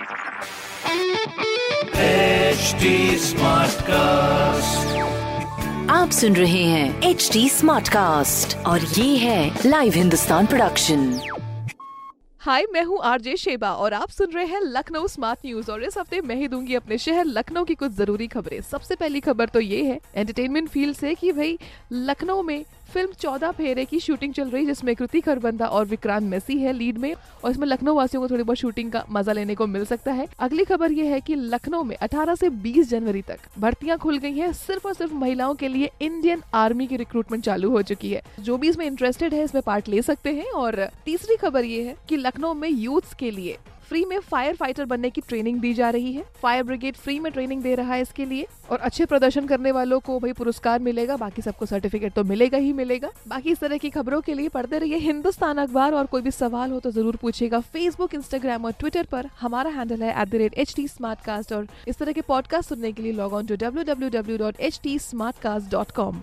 HD Smartcast. आप सुन रहे हैं एच डी स्मार्ट कास्ट और ये है लाइव हिंदुस्तान प्रोडक्शन हाय मैं हूँ आरजे शेबा और आप सुन रहे हैं लखनऊ स्मार्ट न्यूज़ और इस हफ़्ते मैं ही दूँगी अपने शहर लखनऊ की कुछ ज़रूरी खबरें सबसे पहली खबर तो ये है एंटरटेनमेंट फ़ील्ड से कि भाई लखनऊ में फ़िल्म चौदह फेरे की शूटिंग चल रही है जिसमें कृति खरबंदा और विक्रांत मेसी है लीड में, और इसमें लखनऊ वासियों को थोड़ी बहुत शूटिंग का मज़ा लेने को मिल सकता है। अगली खबर ये है कि लखनऊ में 18 से 20 जनवरी तक भर्तियाँ खुल गई हैं। सिर्फ़ और सिर्फ़ महिलाओं के लिए इंडियन आर्मी की रिक्रूटमेंट चालू हो चुकी है। जो भी इसमें इंटरेस्टेड है, इसमें पार्ट ले सकते हैं। और तीसरी खबर ये है की लखनऊ में यूथ के लिए फ्री में फायर फाइटर बनने की ट्रेनिंग दी जा रही है। फायर ब्रिगेड फ्री में ट्रेनिंग दे रहा है इसके लिए और अच्छे प्रदर्शन करने वालों को भाई पुरस्कार मिलेगा, बाकी सबको सर्टिफिकेट तो मिलेगा ही मिलेगा। बाकी इस तरह की खबरों के लिए पढ़ते रहिए हिंदुस्तान अखबार और कोई भी सवाल हो तो ज़रूर पूछेगा फेसबुक इंस्टाग्राम और ट्विटर पर। हमारा हैंडल है एट और इस तरह के पॉडकास्ट सुनने के लिए log on to W W W dot H T Smartcast dot com